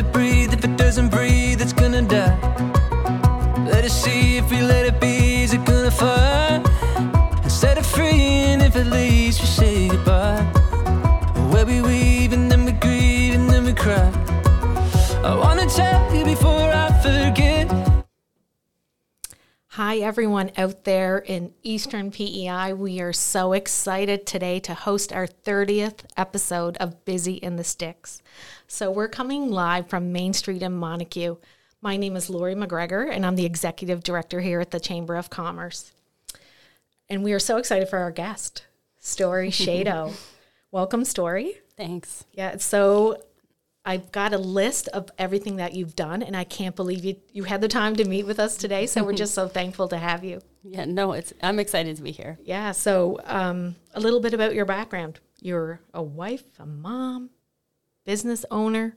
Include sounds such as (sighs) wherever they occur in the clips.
It breathe. If it doesn't breathe, it's gonna die. Let it see. If we let it be, is it gonna fly? And set it free. And if it leaves, we say goodbye. Where we weave and then we grieve and then we cry. I wanna tell you before I forget. Hi, everyone out there in Eastern PEI. We are so excited today to host our 30th episode of Busy in the Sticks. So, we're coming live from Main Street in Montague. My name is Lori McGregor, and I'm the executive director here at the Chamber of Commerce. And we are so excited for our guest, Story (laughs) Shado. Welcome, Story. Thanks. Yeah, so I've got a list of everything that you've done, and I can't believe you you had the time to meet with us today. So we're just so (laughs) thankful to have you. Yeah, no, it's I'm excited to be here. Yeah. So um, a little bit about your background. You're a wife, a mom, business owner.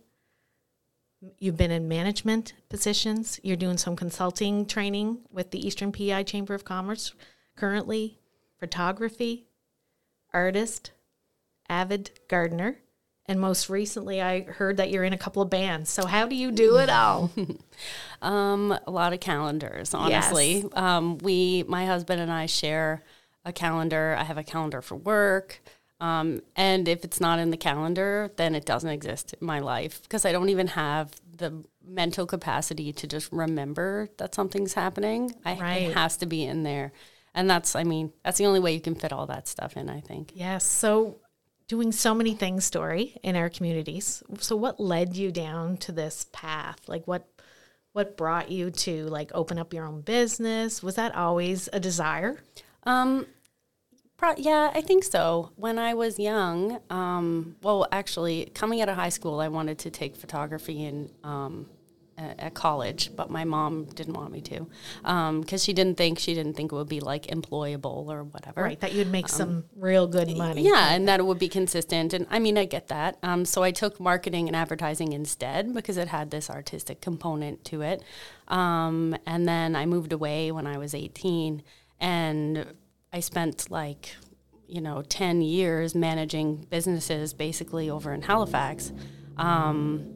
You've been in management positions. You're doing some consulting training with the Eastern PEI Chamber of Commerce currently. Photography, artist, avid gardener. And most recently, I heard that you're in a couple of bands. So, how do you do it all? (laughs) Um, a lot of calendars, honestly. Yes. Um, we, my husband and I, share a calendar. I have a calendar for work. Um, and if it's not in the calendar, then it doesn't exist in my life because I don't even have the mental capacity to just remember that something's happening. I, Right. It has to be in there. And that's, I mean, that's the only way you can fit all that stuff in, I think. Yes. So, doing so many things, story in our communities. So, what led you down to this path? Like, what what brought you to like open up your own business? Was that always a desire? Um, pro- yeah, I think so. When I was young, um, well, actually, coming out of high school, I wanted to take photography in um, at college, but my mom didn't want me to because she didn't think she didn't think it would be like employable or whatever. Right. That you'd make some real good money. Um, Yeah, and that it would be consistent. And I mean, I get that. Um, so I took marketing and advertising instead because it had this artistic component to it. Um, and then I moved away when I was 18 and I spent like, you know, 10 years managing businesses basically over in Halifax. Um,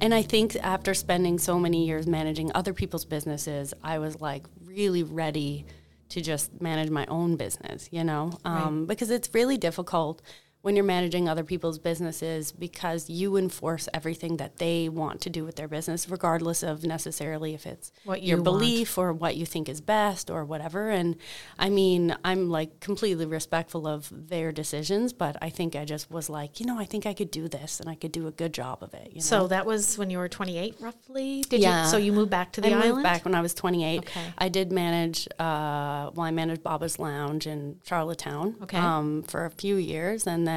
and I think after spending so many years managing other people's businesses, I was like really ready to just manage my own business, you know, um, because it's really difficult when you're managing other people's businesses because you enforce everything that they want to do with their business, regardless of necessarily if it's What your you want. belief or what you think is best or whatever. And I mean, I'm like completely respectful of their decisions, but I think I just was like, you know, I think I could do this and I could do a good job of it. You know? So that was when you were 28, roughly. Did Yeah. you? So you moved back to the I island. moved back when I was 28. Okay. I did manage, uh, well, I managed Baba's Lounge in Charlottetown Okay. um, for a few years. And then,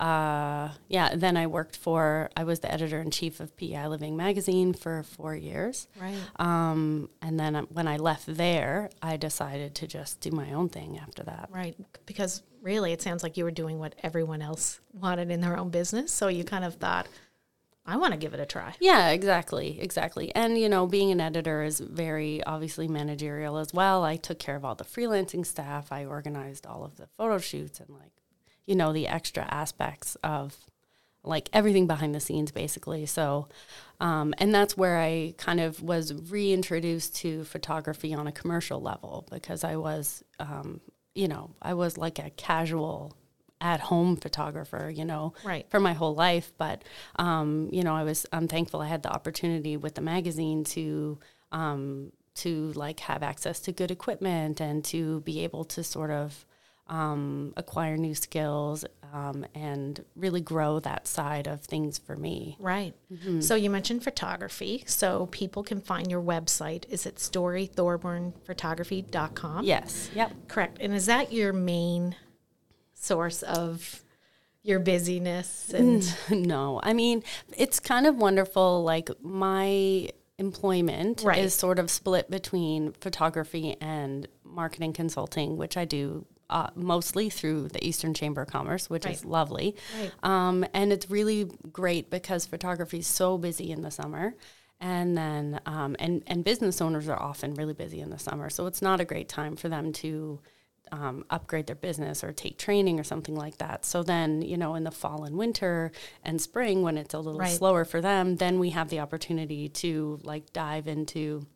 uh, yeah, then I worked for, I was the editor in chief of PEI Living magazine for four years. Right. Um, and then when I left there, I decided to just do my own thing after that. Right. Because really, it sounds like you were doing what everyone else wanted in their own business. So you kind of thought, I want to give it a try. Yeah, exactly, exactly. And you know, being an editor is very obviously managerial as well. I took care of all the freelancing staff. I organized all of the photo shoots and like, you know, the extra aspects of like everything behind the scenes basically. So um, and that's where I kind of was reintroduced to photography on a commercial level because I was um, you know, I was like a casual at home photographer, you know, Right. for my whole life. But, um, you know, I was, I'm thankful I had the opportunity with the magazine to, um, to like have access to good equipment and to be able to sort of, um, acquire new skills, um, and really grow that side of things for me. Right. Mm-hmm. So you mentioned photography. So people can find your website. Is it storythorbornphotography.com? Yes. Yep. Correct. And is that your main source of your busyness and (laughs) no, I mean, it's kind of wonderful. Like my employment Right. is sort of split between photography and marketing consulting, which I do uh, mostly through the Eastern Chamber of Commerce, which is lovely. Right. Um, and it's really great because photography is so busy in the summer. And then, um, and, and business owners are often really busy in the summer. So it's not a great time for them to um, upgrade their business or take training or something like that. So then, you know, in the fall and winter and spring, when it's a little Right. slower for them, then we have the opportunity to like dive into,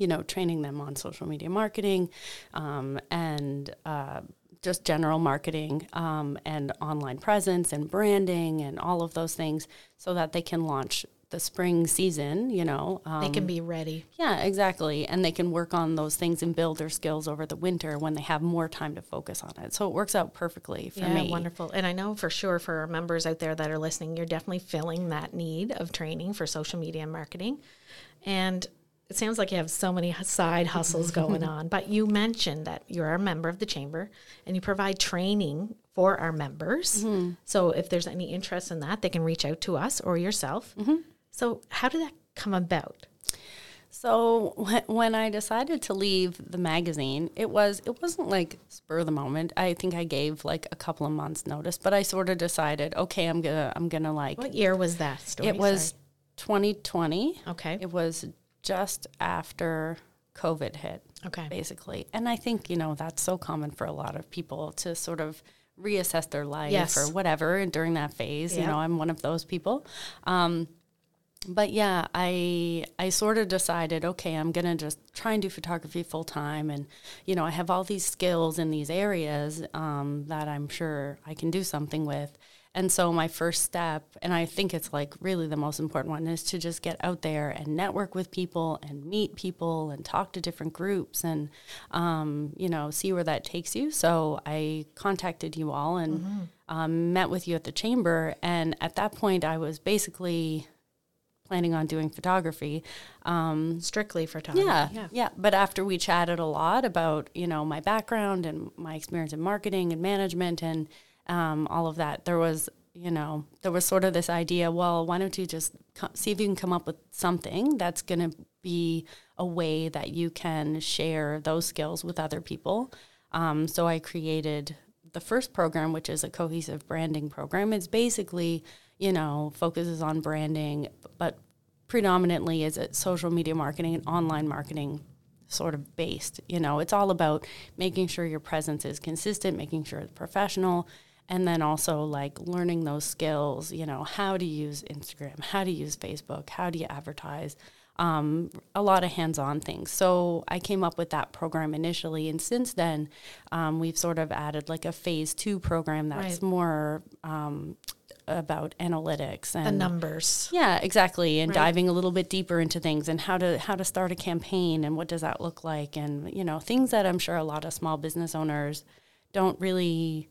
you know, training them on social media marketing um, and uh, just general marketing um, and online presence and branding and all of those things so that they can launch the spring season, you know. Um, They can be ready. yeah, exactly. And they can work on those things and build their skills over the winter when they have more time to focus on it. So it works out perfectly for yeah, me. wonderful. And I know for sure for our members out there that are listening, you're definitely filling that need of training for social media and marketing. And it sounds like you have so many side hustles (laughs) going on. But you mentioned that you're a member of the chamber and you provide training for our members. Mm-hmm. So if there's any interest in that, they can reach out to us or yourself. Mm-hmm. So how did that come about? So when, I decided to leave the magazine, it was it wasn't like spur of the moment. I think I gave like a couple of months notice, but I sort of decided, okay, I'm gonna I'm gonna like What year was that story? it was 2020. Okay. It was just after COVID hit. Okay. basically. And I think, you know, that's so common for a lot of people to sort of reassess their life Yes. or whatever and during that phase. You know, I'm one of those people. Um, but yeah, I I sort of decided, okay, I'm gonna just try and do photography full time, and you know, I have all these skills in these areas um, that I'm sure I can do something with. And so my first step, and I think it's like really the most important one, is to just get out there and network with people and meet people and talk to different groups and um, you know see where that takes you. So I contacted you all and um, met with you at the chamber, and at that point I was basically planning on doing photography. Um, Strictly photography. yeah, yeah, But after we chatted a lot about you know my background and my experience in marketing and management and um, all of that, there was you know there was sort of this idea. Well, why don't you just see if you can come up with something that's going to be a way that you can share those skills with other people. Um, so I created the first program, which is a cohesive branding program. It's basically you know focuses on branding, but predominantly is it social media marketing and online marketing sort of based. You know, it's all about making sure your presence is consistent, making sure it's professional, and then also like learning those skills, you know, how to use Instagram, how to use Facebook, how do you advertise. Um, a lot of hands-on things. So I came up with that program initially, and since then, um, we've sort of added like a phase two program that's Right. more um, about analytics and The numbers. yeah, exactly, and Right. diving a little bit deeper into things and how to how to start a campaign and what does that look like and you know things that I'm sure a lot of small business owners don't really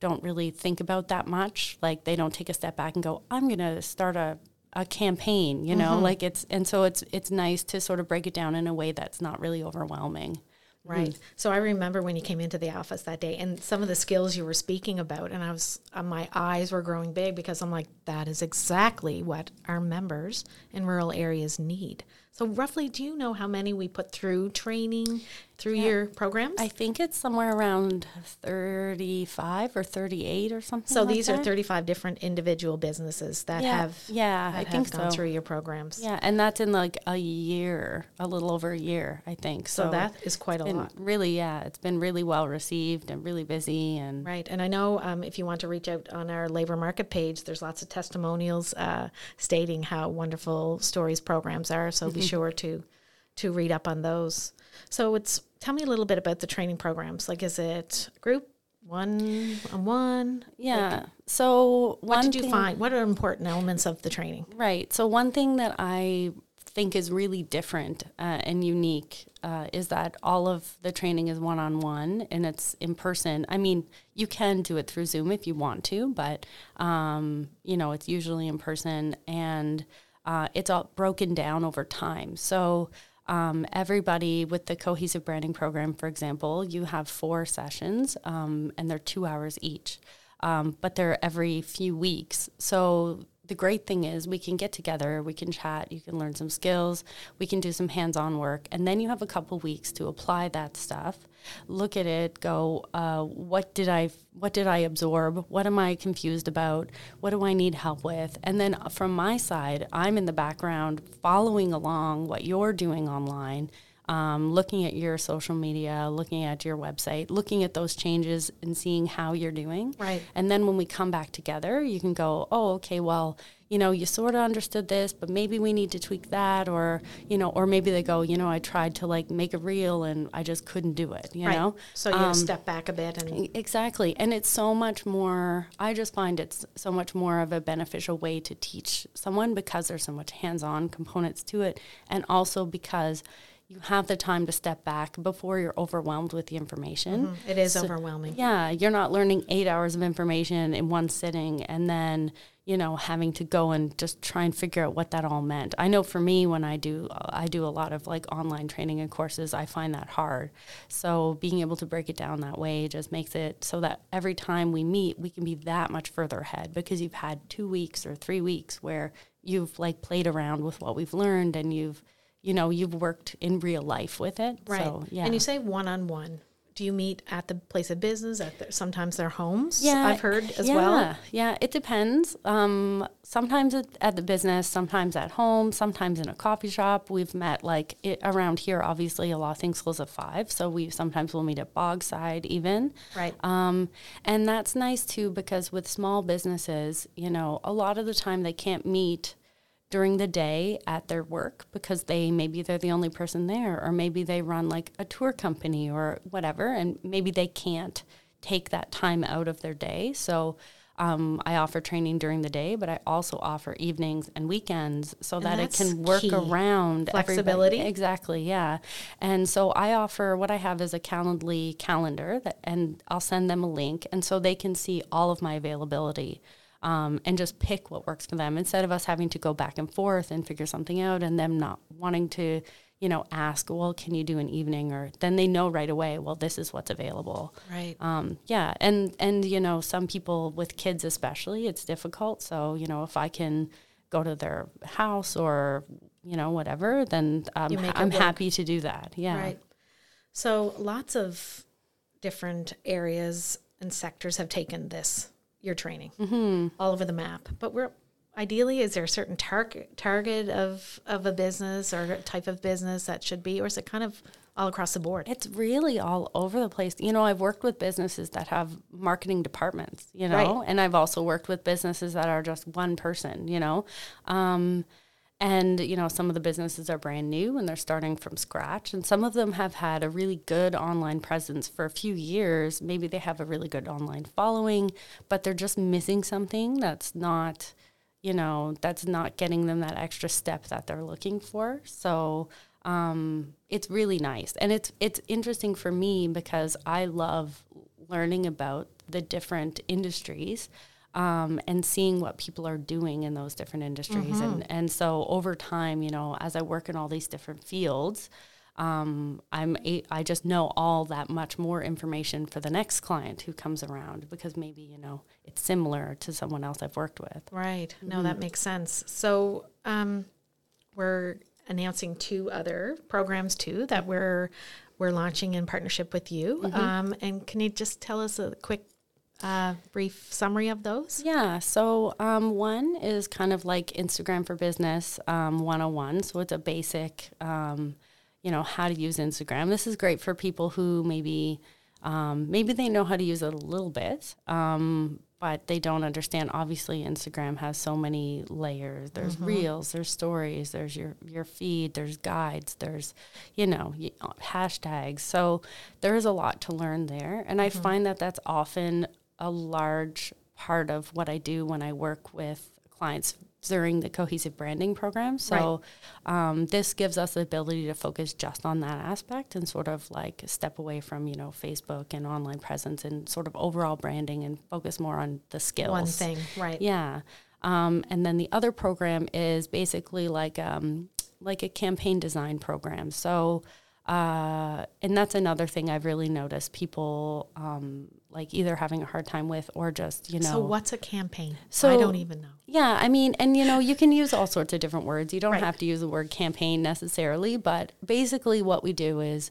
don't really think about that much. Like they don't take a step back and go, I'm going to start a a campaign, you know, like it's and so it's it's nice to sort of break it down in a way that's not really overwhelming. Right. So I remember when you came into the office that day and some of the skills you were speaking about, and I was, uh, my eyes were growing big because I'm like, that is exactly what our members in rural areas need. So, roughly, do you know how many we put through training through your programs? I think it's somewhere around 35 or 38 or something so, like these are 35 different individual businesses that Yeah, have, yeah, that I have think gone so. through your programs. Yeah, and that's in like a year, a little over a year, I think. So, So, that is quite a lot. really, yeah, it's been really well received and really busy and Right. And I know um, if you want to reach out on our labor market page, there's lots of testimonials uh, stating how wonderful stories programs are. So be sure to to read up on those. So it's tell me a little bit about the training programs. Like, is it group one on one? yeah. So What did you thing- find? What are important elements of the training? Right. So one thing that I think is really different uh, and unique uh, is that all of the training is one on one and it's in person. I mean, you can do it through Zoom if you want to, but um, you know, it's usually in person and uh, it's all broken down over time. So um, everybody with the cohesive branding program, for example, you have four sessions um, and they're two hours each, um, but they're every few weeks. So the great thing is we can get together, we can chat, you can learn some skills, we can do some hands-on work, and then you have a couple weeks to apply that stuff. Look at it, go, uh, what did I what did I absorb? What am I confused about? What do I need help with? And then from my side, I'm in the background following along what you're doing online. Um, looking at your social media, looking at your website, looking at those changes and seeing how you're doing. Right. And then when we come back together, you can go, oh, okay, well, you know, you sort of understood this, but maybe we need to tweak that, or you know, or maybe they go, you know, I tried to like make a reel and I just couldn't do it. You right. know. So you Um, step back a bit and Exactly. And it's so much more, I just find it's so much more of a beneficial way to teach someone because there's so much hands on components to it. And also because you have the time to step back before you're overwhelmed with the information. Mm-hmm. it is So- overwhelming. Yeah, you're not learning eight hours of information in one sitting and then, you know, having to go and just try and figure out what that all meant. I know for me, when I do, I do a lot of like online training and courses, I find that hard. So being able to break it down that way just makes it so that every time we meet, we can be that much further ahead because you've had two weeks or three weeks where you've like played around with what we've learned and you've, you know, you've worked in real life with it. Right. So, yeah. And you say one on one. Do you meet at the place of business? At sometimes their homes. Yeah, I've heard as yeah, well. Yeah, it depends. Um, sometimes at, at the business, sometimes at home, sometimes in a coffee shop. We've met like it, around here. Obviously, a lot of things close at five, so we sometimes will meet at Bogside even. Right. Um, and that's nice too because with small businesses, you know, a lot of the time they can't meet during the day at their work because they maybe they're the only person there or maybe they run like a tour company or whatever and maybe they can't take that time out of their day so um, I offer training during the day, but I also offer evenings and weekends so that it can work key. around everybody. Flexibility. Exactly, yeah. And so I offer what I have is a Calendly calendar that, and I'll send them a link, and so they can see all of my availability. Um, and just pick what works for them instead of us having to go back and forth and figure something out and them not wanting to you know ask well can you do an evening or then they know right away well this is what's available Right. um, yeah and and you know some people with kids especially it's difficult so you know if i can go to their house or you know whatever then um, i'm work. happy to do that yeah Right. So lots of different areas and sectors have taken this your training Mm-hmm. all over the map. But we're ideally, is there a certain target target of of a business or type of business that should be, or is it kind of all across the board? It's really all over the place. You know, I've worked with businesses that have marketing departments, you know, Right. and I've also worked with businesses that are just one person, you know. Um, and, you know, some of the businesses are brand new and they're starting from scratch. And some of them have had a really good online presence for a few years. Maybe they have a really good online following, but they're just missing something that's not, you know, that's not getting them that extra step that they're looking for. So, um, it's really nice and it's it's interesting for me because I love learning about the different industries um, and seeing what people are doing in those different industries and and so over time you know as I work in all these different fields um, I'm a, I just know all that much more information for the next client who comes around because maybe you know it's similar to someone else I've worked with. Right. No, Mm-hmm. that makes sense. So um, we're announcing two other programs too that we're we're launching in partnership with you. Mm-hmm. Um, and can you just tell us a quick, uh, brief summary of those? Yeah. So um, one is kind of like Instagram for Business um, 101. So it's a basic, um, you know, how to use Instagram. This is great for people who maybe um, maybe they know how to use it a little bit, um, but they don't understand. Obviously, Instagram has so many layers. There's reels, there's stories, there's your your feed, there's guides, there's you know uh, hashtags. So there is a lot to learn there, and I find that that's often a large part of what I do when I work with clients during the cohesive branding program. So um, this gives us the ability to focus just on that aspect and sort of like step away from you know Facebook and online presence and sort of overall branding and focus more on the skills. One thing, right? Yeah. Um, and then the other program is basically like um, like a campaign design program. So, uh, and that's another thing I've really noticed people um, like either having a hard time with or just you know. So what's a campaign? so I don't even know. Yeah, I mean, and you know, you can use all sorts of different words. You don't Right. have to use the word campaign necessarily, but basically, what we do is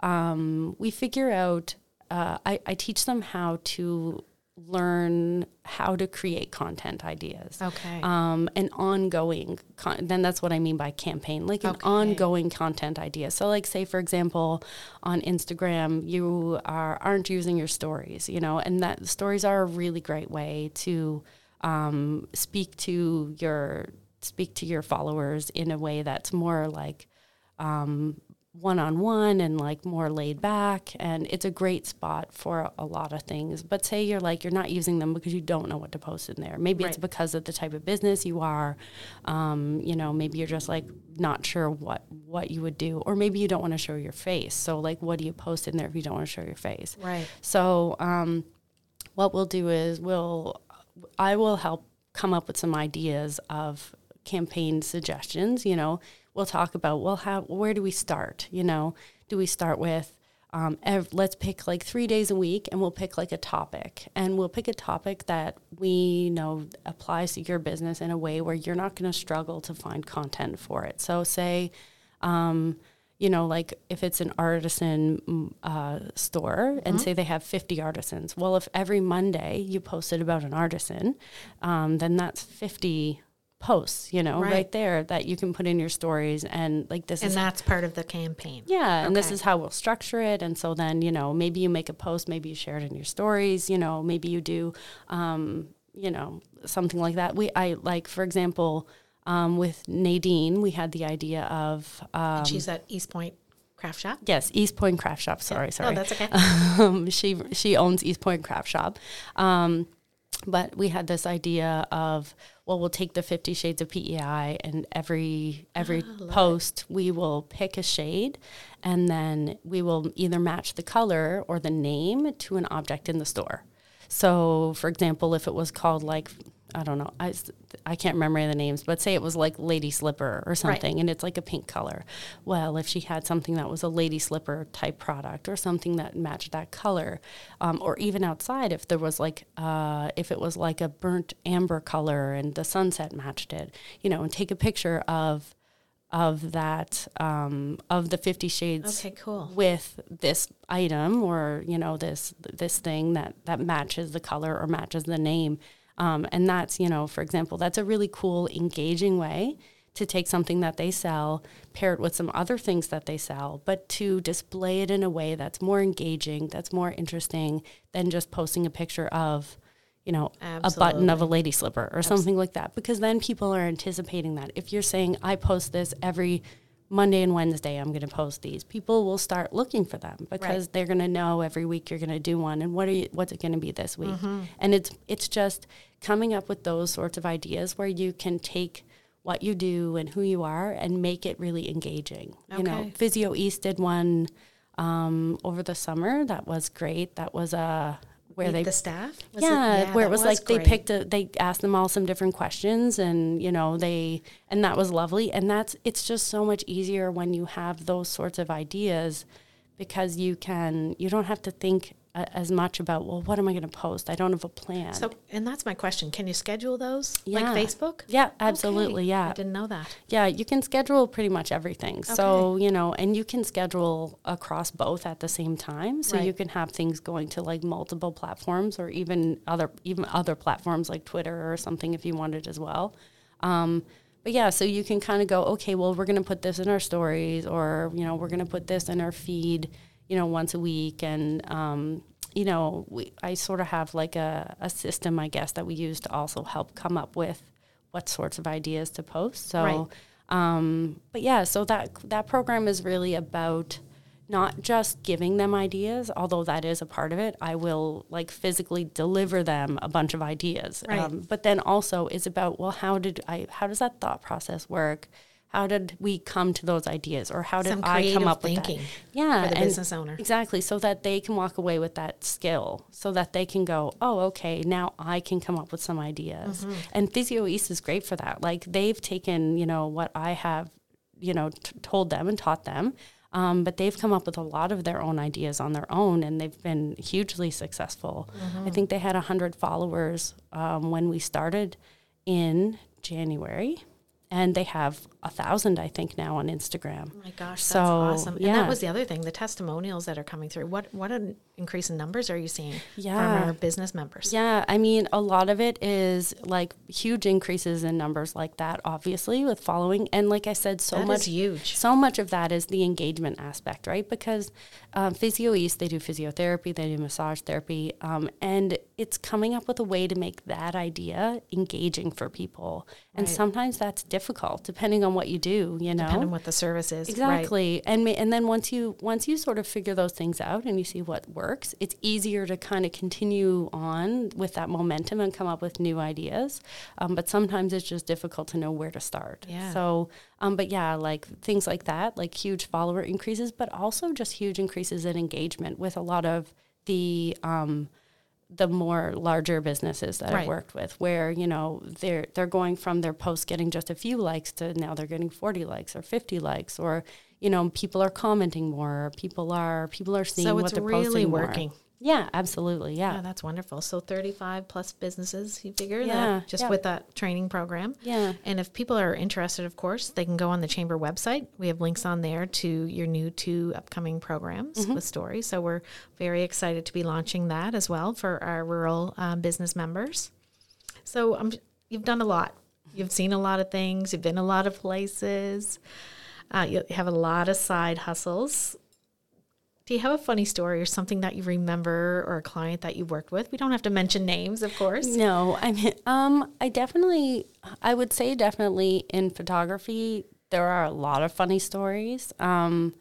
um, we figure out. Uh, I, I teach them how to learn how to create content ideas. Okay. Um, an ongoing, con- then that's what I mean by campaign, like an Okay. ongoing content idea. So, like, say for example, on Instagram, you are aren't using your stories, you know, and that stories are a really great way to um, speak to your speak to your followers in a way that's more like um, one-on-one and like more laid back and it's a great spot for a lot of things. But say you're like you're not using them because you don't know what to post in there. Maybe it's because of the type of business you are um, you know maybe you're just like not sure what what you would do or maybe you don't want to show your face. So like what do you post in there if you don't want to show your face? Right. so um, what we'll do is we'll I will help come up with some ideas of campaign suggestions. You know, we'll talk about well, how where do we start? You know, do we start with um, ev- let's pick like three days a week and we'll pick like a topic and we'll pick a topic that we know applies to your business in a way where you're not going to struggle to find content for it. So say, um, you know, like if it's an artisan mm, uh, store and say they have 50 artisans. Well, if every Monday you posted about an artisan, um, then that's 50 posts, you know, Right. right. there that you can put in your stories. And like this And is that's part of the campaign. yeah, and this is how we'll structure it. And so then, you know, maybe you make a post, maybe you share it in your stories, you know, maybe you do, um, you know, something like that. We, I like, for example, um, with Nadine, we had the idea of, um, She's at East Point Craft Shop. yes, East Point Craft Shop. Sorry, sorry. Oh, that's okay. (laughs) um, she she owns East Point Craft Shop. Um, but we had this idea of well, we'll take the Fifty Shades of PEI, and every every post we will pick a shade, and then we will either match the color or the name to an object in the store. So, for example, if it was called like I don't know, I, I can't remember the names, but say it was like lady slipper or something, and it's like a pink color. Well, if she had something that was a lady slipper type product or something that matched that color, um, or even outside, if there was like, uh, if it was like a burnt amber color and the sunset matched it, you know, and take a picture of of that um, of the Fifty Shades Okay, cool. with this item or you know this this thing that that matches the color or matches the name um, and that's you know for example that's a really cool engaging way to take something that they sell pair it with some other things that they sell but to display it in a way that's more engaging that's more interesting than just posting a picture of you know a button of a lady slipper or something like that because then people are anticipating that. If you're saying i post this every monday and wednesday i'm going to post these. People will start looking for them because they're going to know every week you're going to do one and what are you what's it going to be this week? And it's it's just coming up with those sorts of ideas where you can take what you do and who you are and make it really engaging. You know Physio East did one um, over the summer that was great. That was a where Meet they the staff. Was it- yeah, where it was, like they picked a, they asked them all some different questions, and you know they, and that was lovely. And that's it's just so much easier when you have those sorts of ideas, because you can you don't have to think as much about well, what am I going to post? I don't have a plan. So, and that's my question. Can you schedule those Yeah. like Facebook? yeah, absolutely, Okay. yeah. I didn't know that. Yeah, you can schedule pretty much everything. So, you know, and you can schedule across both at the same time. So you can have things going to like multiple platforms or even other even other platforms like Twitter or something if you wanted as well. Um, but yeah, so you can kind of go, okay, well, we're going to put this in our stories or, you know, we're going to put this in our feed, you know, once a week. And, um, you know, we, I sort of have like a, a system, I guess, that we use to also help come up with what sorts of ideas to post. So, Right. um, but yeah, so that that program is really about not just giving them ideas, although that is a part of it. I will like physically deliver them a bunch of ideas, Um, but then also is about well, how did I? How does that thought process work? How did we come to those ideas, or how did Some I come up with thinking that? Yeah, for the and- business owner. Exactly, so that they can walk away with that skill, so that they can go, oh, okay, now I can come up with some ideas. Mm-hmm. And Physio East is great for that. Like they've taken, you know, what I have, you know, t- told them and taught them, um, but they've come up with a lot of their own ideas on their own, and they've been hugely successful. Mm-hmm. I think they had hundred followers um, when we started in January and they have a thousand, I think, now on Instagram. Oh my gosh, that's So, awesome. And that was the other thing, the testimonials that are coming through. What what an increase in numbers are you seeing Yeah. from our business members? Yeah, I mean, a lot of it is like huge increases in numbers like that, obviously, with following. And like I said, so That much huge. So much of that is the engagement aspect, right? Because um, Physio East, they do physiotherapy, they do massage therapy, um, and it's coming up with a way to make that idea engaging for people. And Right. sometimes that's difficult, depending on what you do. You know, Depending on what the service is. Right. Exactly, and and then once you once you sort of figure those things out and you see what works, it's easier to kind of continue on with that momentum and come up with new ideas. Um, but sometimes it's just difficult to know where to start. Yeah. So, um, but yeah, like things like that, like huge follower increases, but also just huge increases in engagement with a lot of the. Um, the more larger businesses that Right. I've worked with, where you know they're they're going from their posts getting just a few likes to now they're getting forty likes or fifty likes, or you know people are commenting more, people are people are seeing So what it's they're really posting more. Yeah, absolutely. Yeah, Yeah, that's wonderful. So 35 plus businesses, you figure Yeah, that just yeah. with that training program. yeah, And if people are interested, of course, they can go on the chamber website. We have links on there to your new two upcoming programs Mm-hmm. with Story. So we're very excited to be launching that as well for our rural um, business members. So um, you've done a lot. You've seen a lot of things. You've been a lot of places. Uh, you have a lot of side hustles. Do you have a funny story or something that you remember or a client that you worked with? We don't have to mention names, of course. No, I mean, um, I definitely, I would say definitely in photography, there are a lot of funny stories. Um,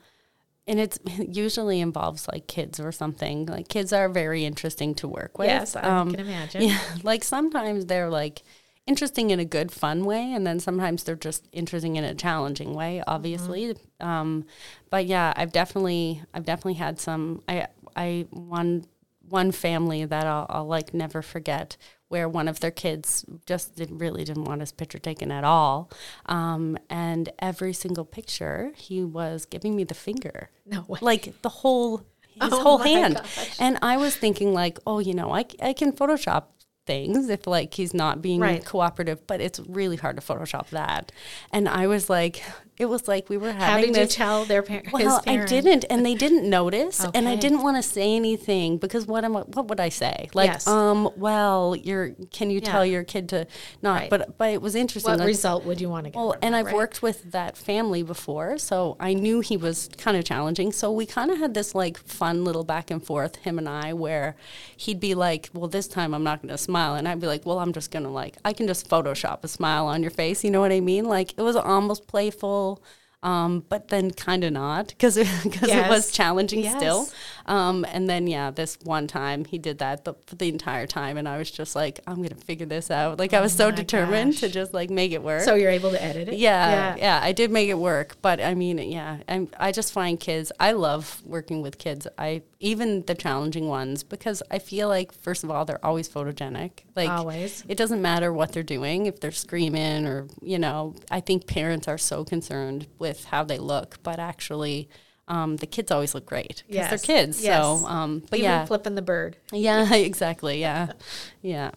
and it's it (laughs) usually involves like kids or something. Like kids are very interesting to work with. Yes, I Um, can imagine. (laughs) Yeah, like sometimes they're like interesting in a good, fun way, and then sometimes they're just interesting in a challenging way. Obviously, um, but yeah, I've definitely, I've definitely had some. I, I one one family that I'll, I'll like never forget where one of their kids just did, really didn't want his picture taken at all um, and every single picture he was giving me the finger No way. like the whole his (laughs) Oh whole hand gosh. and i was thinking like oh you know I, I can photoshop things if like he's not being Right. cooperative but it's really hard to photoshop that and i was like it was like we were having How did you tell their par- his well, I didn't, and they didn't notice, and I didn't want to say anything because what am I, what would I say? Like, Yes. um, well, you're can you tell your kid to not? Right. But but it was interesting. What like- result would you want to get? well, and that, I've right? worked with that family before, so I knew he was kind of challenging. So we kind of had this like fun little back and forth, him and I, where he'd be like, "Well, this time I'm not going to smile," and I'd be like, "Well, I'm just going to like, I can just Photoshop a smile on your face." You know what I mean? Like it was almost playful. Um, but then kind of not because because (laughs) it was challenging Yes. still. Um, and then yeah, this one time he did that the, for the entire time, and I was just like, I'm gonna figure this out. Like I was so Oh determined to just like make it work. So you're able to edit it. Yeah, yeah, I did make it work, but I mean, yeah, I'm, I just find kids. I love working with kids. I even the challenging ones because I feel like first of all they're always photogenic. Like Always. it doesn't matter what they're doing if they're screaming or you know. I think parents are so concerned with how they look, but actually. Um, the kids always look great because Yes, they're kids. yes. So, um, but Even yeah, flipping the bird. yeah, (laughs) exactly. Yeah, (laughs) yeah.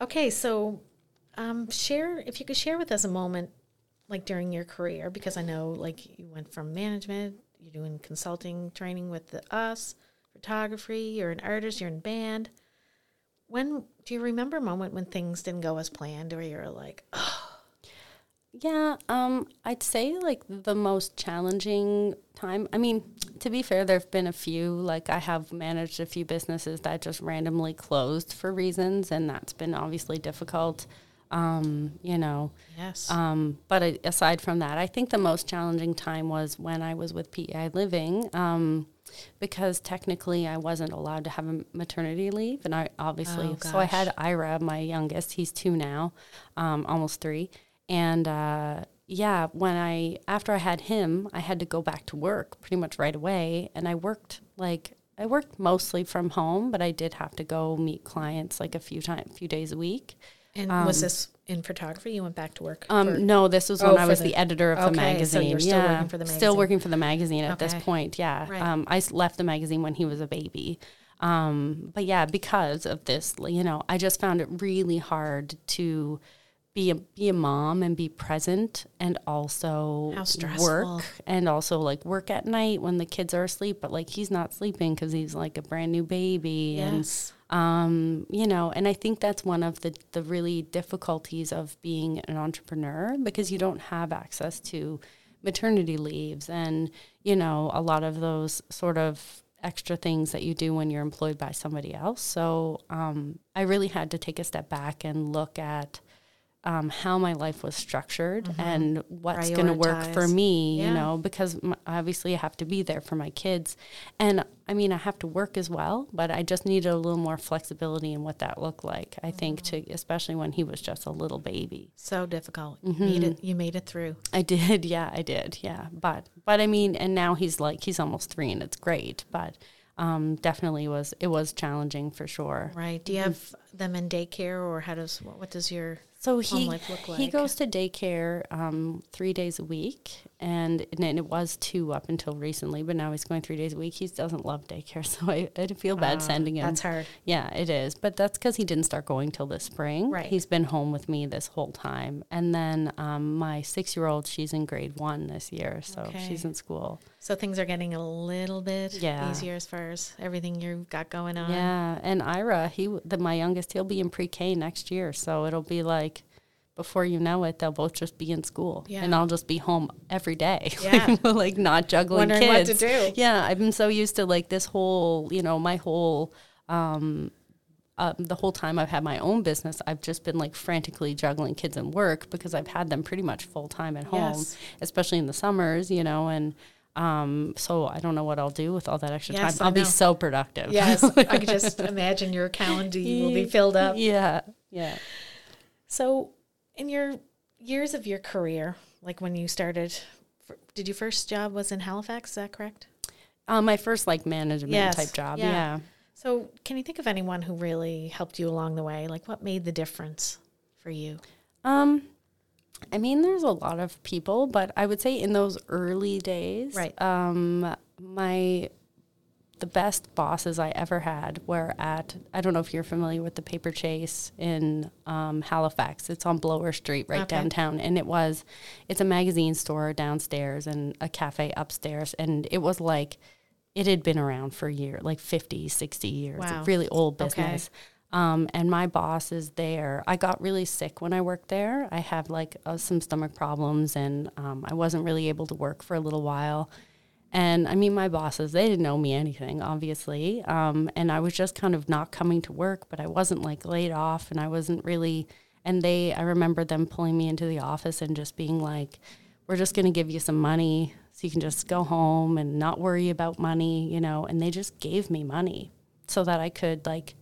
Okay, so um, share if you could share with us a moment like during your career because I know like you went from management, you're doing consulting training with the us, photography, you're an artist, you're in band. When do you remember a moment when things didn't go as planned or you're like, oh, Yeah, um, I'd say like the most challenging time. I mean, to be fair, there've been a few. Like I have managed a few businesses that just randomly closed for reasons, and that's been obviously difficult. Um, you know, yes. um, but aside from that, I think the most challenging time was when I was with PEI Living, um, because technically I wasn't allowed to have a maternity leave, and I obviously Oh, so I had Ira, my youngest. He's two now, um, almost three, and uh, yeah, when I after I had him, I had to go back to work pretty much right away, and I worked like. I worked mostly from home, but I did have to go meet clients like a few times, few days a week. And was this in photography? You went back to work? Um, for- no, this was Oh, when I was the- the, editor of the okay, so magazine. you're still yeah, working for the magazine. Still working for the magazine at this point. Yeah. Right. Um, I left the magazine when he was a baby. Um, but yeah, because of this, you know, I just found it really hard to be a be a mom and be present and also work and also like work at night when the kids are asleep but like he's not sleeping because he's like a brand new baby Yes. and um you know and i think that's one of the the really difficulties of being an entrepreneur because you don't have access to maternity leaves and you know a lot of those sort of extra things that you do when you're employed by somebody else. So um, i really had to take a step back and look at um, how my life was structured and what's going to work for me, Yeah. you know, because m obviously I have to be there for my kids. And I mean, I have to work as well, but I just needed a little more flexibility in what that looked like, I think, to especially when he was just a little baby. So difficult. Mm-hmm. You, made it, you made it through. I did, (laughs) yeah, I did, yeah. But, but I mean, and now he's like, he's almost three and it's great, but um, definitely was, it was challenging for sure. Right. Do you have them in daycare or how does, what, what does your So he look he goes to daycare um, three days a week, and, and it was two up until recently, but now he's going three days a week. He doesn't love daycare, (laughs) so I, I feel bad sending him. That's hard. Yeah, it is, but that's because he didn't start going till this spring. Right. He's been home with me this whole time, and then um, my six year old, she's in grade one this year, so Okay. she's in school. So things are getting a little bit Yeah. easier as far as everything you've got going on. Yeah, and Ira, he the, my youngest, he'll be in pre K next year, so it'll be like before you know it, they'll both just be in school, Yeah. and I'll just be home every day, (laughs) Yeah. like not juggling Wondering what to do. Yeah, I've been so used to like this whole, you know, my whole. Um, uh, the whole time I've had my own business, I've just been like frantically juggling kids and work because I've had them pretty much full time at home, Yes. especially in the summers, you know, and um, so I don't know what I'll do with all that extra Yes, time. I'll be so productive. Yes. I can (laughs) just imagine your calendar will be filled up. Yeah, yeah. So, in your years of your career, like when you started, did your first job was in Halifax? Is that correct? Uh, my first like management Yes, type job. yeah. Yeah. So, can you think of anyone who really helped you along the way? Like, what made the difference for you? Um, I mean, there's a lot of people, but I would say in those early days, Right. Um, my the best bosses I ever had were at. I don't know if you're familiar with the Paper Chase in um, Halifax. It's on Blowers Street, right Okay. downtown, and it was. It's a magazine store downstairs and a cafe upstairs, and it was like. It had been around for a year, like 50, 60 years. Wow. A really old Okay. Um, and my boss is there. I got really sick when I worked there. I have like uh, some stomach problems, and um, I wasn't really able to work for a little while. And I mean, my bosses, they didn't know me anything, obviously. Um, and I was just kind of not coming to work, but I wasn't like laid off, and I wasn't really. And they, I remember them pulling me into the office and just being like, we're just going to give you some money so you can just go home and not worry about money, you know. And they just gave me money so that I could like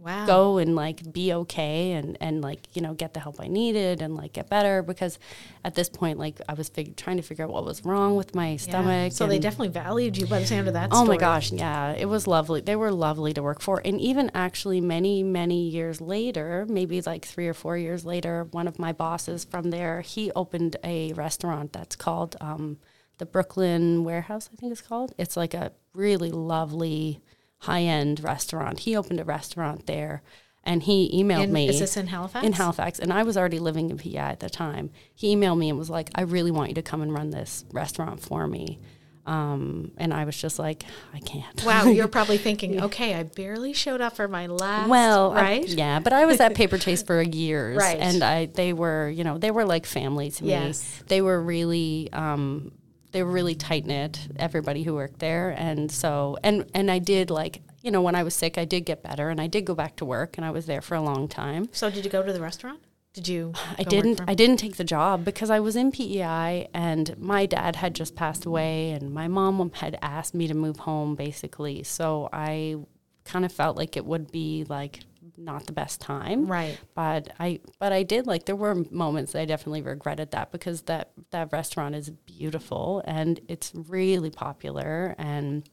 Wow. go and like be okay and and like you know get the help I needed and like get better because at this point like I was fig- trying to figure out what was wrong with my Yeah. stomach. So they definitely valued you by the sound of that Oh story. my gosh, yeah, it was lovely. They were lovely to work for. And even actually, many, many years later, maybe like three or four years later, one of my bosses from there, he opened a restaurant that's called um, the Brooklyn Warehouse, I think it's called. It's like a really lovely high end restaurant. He opened a restaurant there. And he emailed In- me. is this in Halifax? In Halifax. And I was already living in PEI at the time. He emailed me and was like, I really want you to come and run this restaurant for me. Um, and I was just like, I can't. Wow, you're (laughs) probably thinking, okay, I barely showed up for my last. Well, I- right? yeah, but I was at Paper (laughs) Chase for years, Right. And I, they were, you know, they were like family to me. Yes. They were really, um, they were really tight knit. Everybody who worked there, and so, and and I did like, you know, when I was sick, I did get better, and I did go back to work, and I was there for a long time. So did you go to the restaurant? Did you? (sighs) I didn't. I didn't take the job because I was in PEI, and my dad had just passed away, and my mom had asked me to move home, basically. So I kind of felt like it would be like not the best time, Right. But I, but I did like there were moments that I definitely regretted that because that that restaurant is beautiful and it's really popular and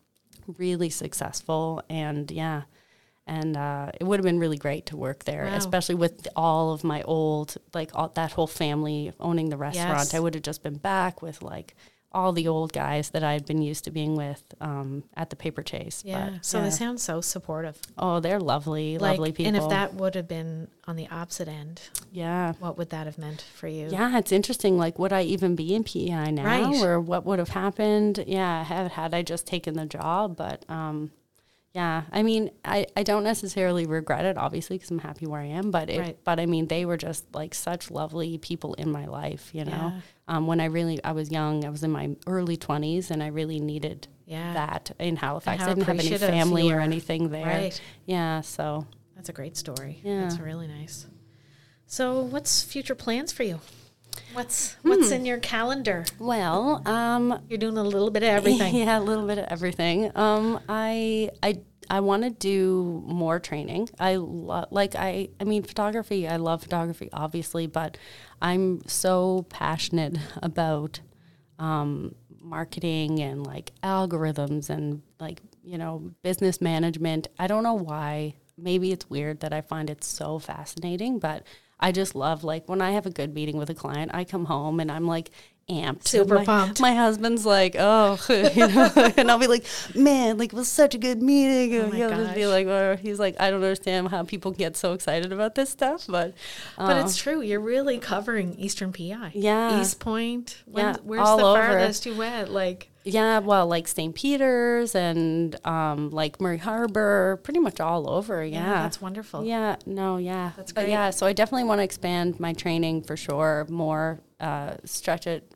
really successful, and yeah. And uh, it would have been really great to work there, Wow. especially with all of my old, like all, that whole family owning the restaurant. Yes. I would have just been back with like all the old guys that I'd been used to being with um, at the paper chase. Yeah. But, so yeah. they sound so supportive. oh, they're lovely, Like, lovely people. and if that would have been on the opposite end, yeah. what would that have meant for you? Yeah, it's interesting. Like, would I even be in PEI now, Right. or what would have happened? Yeah, had had I just taken the job, but um, yeah, I mean, I, I don't necessarily regret it, obviously, because I'm happy where I am. But it, Right. but I mean, they were just like such lovely people in my life. You know, Yeah. um, when I really I was young, I was in my early 20s, and I really needed Yeah. that in Halifax. I didn't have any family or anything there. Right. Yeah, so That's a great story. Yeah. That's really nice. So, what's future plans for you? What's what's in your calendar? well, um, You're doing a little bit of everything. (laughs) Yeah, a little bit of everything. Um, I I I want to do more training. I lo- like I I mean photography. I love photography, obviously, but I'm so passionate (laughs) about um, marketing and like algorithms and like you know business management. I don't know why. Maybe it's weird that I find it so fascinating, but I just love like when I have a good meeting with a client, I come home and I'm like amped. Super my, pumped. My husband's like, oh, (laughs) you know, and I'll be like, man, like it was such a good meeting. Oh And he'll just be like, oh, he's like, I don't understand how people get so excited about this stuff, but But uh, it's true. You're really covering Eastern PEI. Yeah. East Point. When, Yeah, Where's all the over. farthest you went? Like, Yeah, well, like St. Peter's and um, like Murray Harbor, pretty much all over. Yeah, yeah, that's wonderful. Yeah, no, yeah, That's But great. yeah, so I definitely want to expand my training for sure. More, uh, stretch it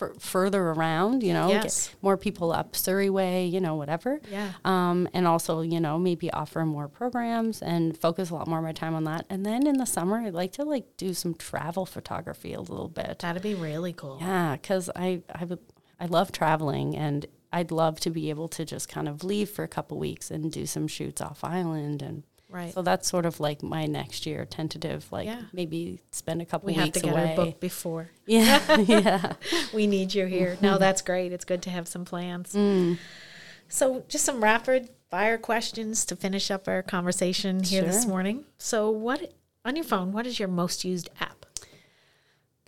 f- further around. You know, Yes. get more people up Souris Way. You know, whatever. Yeah. Um, and also, you know, maybe offer more programs and focus a lot more of my time on that. And then in the summer, I'd like to like do some travel photography a little bit. That'd be really cool. Yeah, because I I would I love traveling and I'd love to be able to just kind of leave for a couple weeks and do some shoots off island and Right. so that's sort of like my next year tentative like Yeah. maybe spend a couple we have weeks to get away. our book before. (laughs) Yeah, yeah. (laughs) We need you here. No, that's great. It's good to have some plans. (laughs) Mm. So, just some rapid fire questions to finish up our conversation here this morning. So, what on your phone? What is your most used app?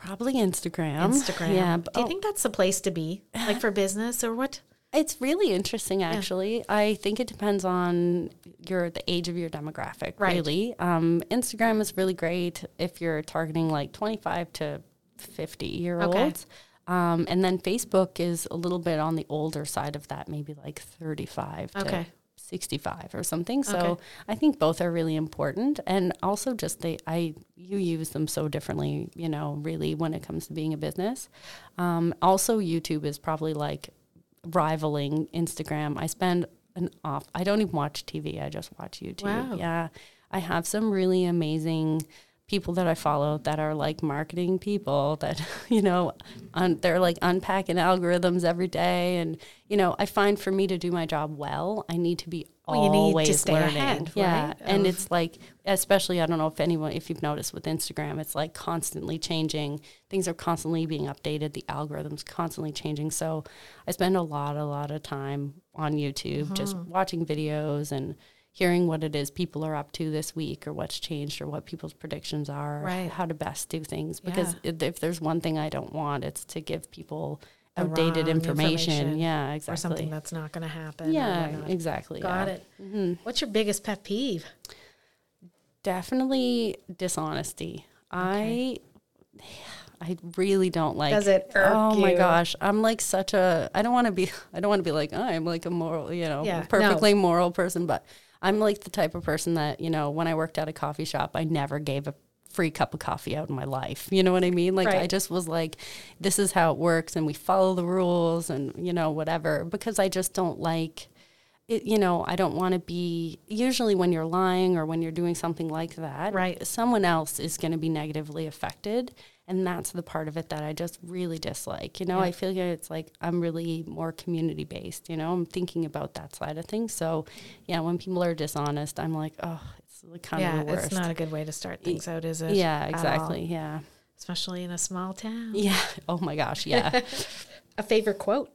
Probably Instagram. Instagram. Yeah. Do you oh, think that's the place to be, like for business or what? It's really interesting, actually. I think it depends on your the age of your demographic. Right. Really, um, Instagram is really great if you're targeting like 25 to 50 year olds. Um, and then Facebook is a little bit on the older side of that, maybe like 35 to Okay. 65 or something. So Okay. I think both are really important. And also just they, I, you use them so differently, you know, really when it comes to being a business. Um, also YouTube is probably like rivaling Instagram. I spend an off, I don't even watch TV. I just watch YouTube. Wow. Yeah. I have some really amazing people that I follow that are like marketing people that, (laughs) you know, un- they're like unpacking algorithms every day. And, you know, I find for me to do my job well, I need to be Well, you need to always stay learning. ahead, yeah. right, And it's like, especially, I don't know if anyone, if you've noticed with Instagram, it's like constantly changing. Things are constantly being updated. The algorithm's constantly changing. So I spend a lot, a lot of time on YouTube just Mm-hmm. watching videos and hearing what it is people are up to this week or what's changed or what people's predictions are, Right. how to best do things. Because Yeah. if, there's one thing I don't want, it's to give people outdated information. information Yeah, exactly. Or something that's not going to happen. yeah, exactly. Got yeah. Mm-hmm. it. What's your biggest pet peeve? Definitely dishonesty. I I really don't like Does it Oh my you? gosh. I'm like such a I don't want to be I don't want to be like I'm like a moral, you know, Yeah, no. perfectly moral person, but I'm like the type of person that, you know, when I worked at a coffee shop, I never gave a free cup of coffee out in my life. You know what I mean? Like I just was like this is how it works and we follow the rules and you know whatever because I just don't like it, you know, I don't want to be. Usually, when you're lying or when you're doing something like that, Right. Someone else is going to be negatively affected, and that's the part of it that I just really dislike. You know, Yeah. I feel like it's like I'm really more community based. You know, I'm thinking about that side of things. So, yeah, when people are dishonest, I'm like, oh, it's like kind yeah, of the worst. it's not a good way to start things out, is it? yeah, exactly. Yeah, Especially in a small town. yeah. (laughs) Oh my gosh, yeah. (laughs) A favorite quote?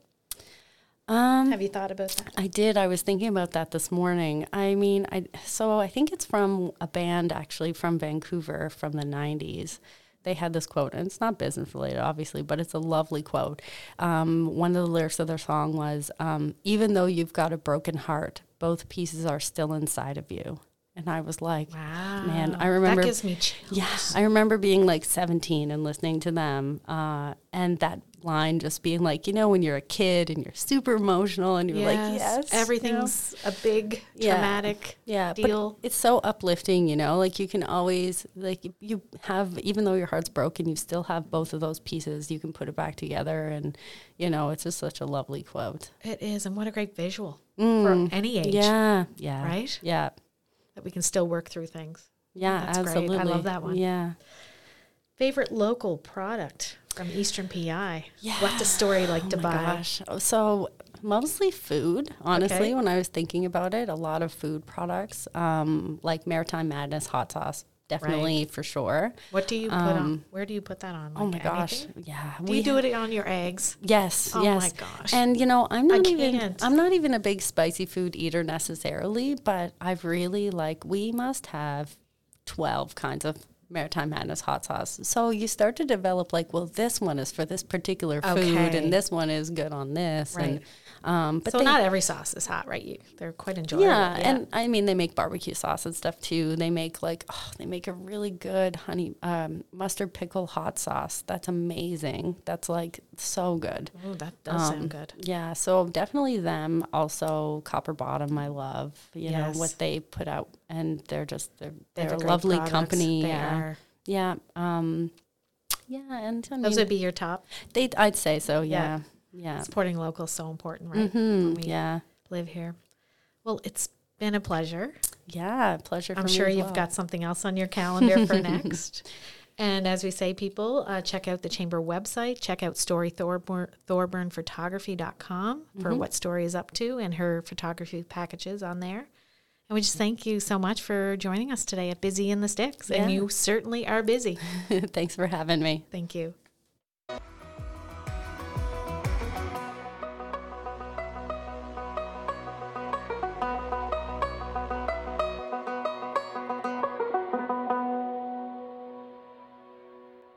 um, Have you thought about that? I did. I was thinking about that this morning. I mean, I so I think it's from a band actually from Vancouver from the '90s. They had this quote, and it's not business related, obviously, but it's a lovely quote. Um, one of the lyrics of their song was, um, "Even though you've got a broken heart, both pieces are still inside of you." And I was like, Wow. man, I remember. That gives me chills. Yeah, I remember being like 17 and listening to them, uh, and that line just being like, you know, when you're a kid and you're super emotional and you're like, yes, you know? everything's a big Yeah. traumatic yeah, deal. But it's so uplifting, you know. Like you can always like you- have even though your heart's broken, you still have both of those pieces. You can put it back together, and you know, it's just such a lovely quote. It is, and what a great visual for any age. Mm. Yeah, yeah, Right? Yeah, That we can still work through things. yeah, That's great. I love that one. Yeah. Favorite local product from Eastern PEI? Yeah. What's a story like to Oh my buy? gosh. Oh, So mostly food, honestly, Okay. when I was thinking about it, a lot of food products, um, like Maritime Madness hot sauce, definitely for sure. What do you put on? Um, Where do you put that on? Oh my Like gosh. anything? Yeah. Do you do it on your eggs? Yes, Oh yes. my gosh. And you know, I'm not even. I'm not even a big spicy food eater necessarily, but I've really like we must have 12 kinds of Maritime Madness hot sauce. So you start to develop like, well, this one is for this particular food Okay. and this one is good on this and um but so they, not every sauce is hot, right? You, they're quite enjoyable. yeah, and I mean they make barbecue sauce and stuff too. They make like oh, they make a really good honey um, mustard pickle hot sauce. That's amazing. That's like so good. oh, that does Um, sound good. Yeah, so definitely them. Also, Copper Bottom, I love. You Yes. know what they put out, and they're just they're They have they're a lovely products. company. They yeah, are. yeah, um, yeah, and I Those mean, would be your top. they. I'd say so. Yeah. Yeah, yeah, Supporting local is so important, right? Mhm, When we yeah, live here. Well, it's been a pleasure. yeah. Pleasure. I'm for me sure you've well. got something else on your calendar for (laughs) next. And as we say, people, uh, check out the Chamber website. Check out Story Thorburn, ThorburnPhotography.com for Mm-hmm. what Story is up to and her photography packages on there. And we just thank you so much for joining us today at Busy in the Sticks. And you certainly are busy. (laughs) Thanks for having me. Thank you.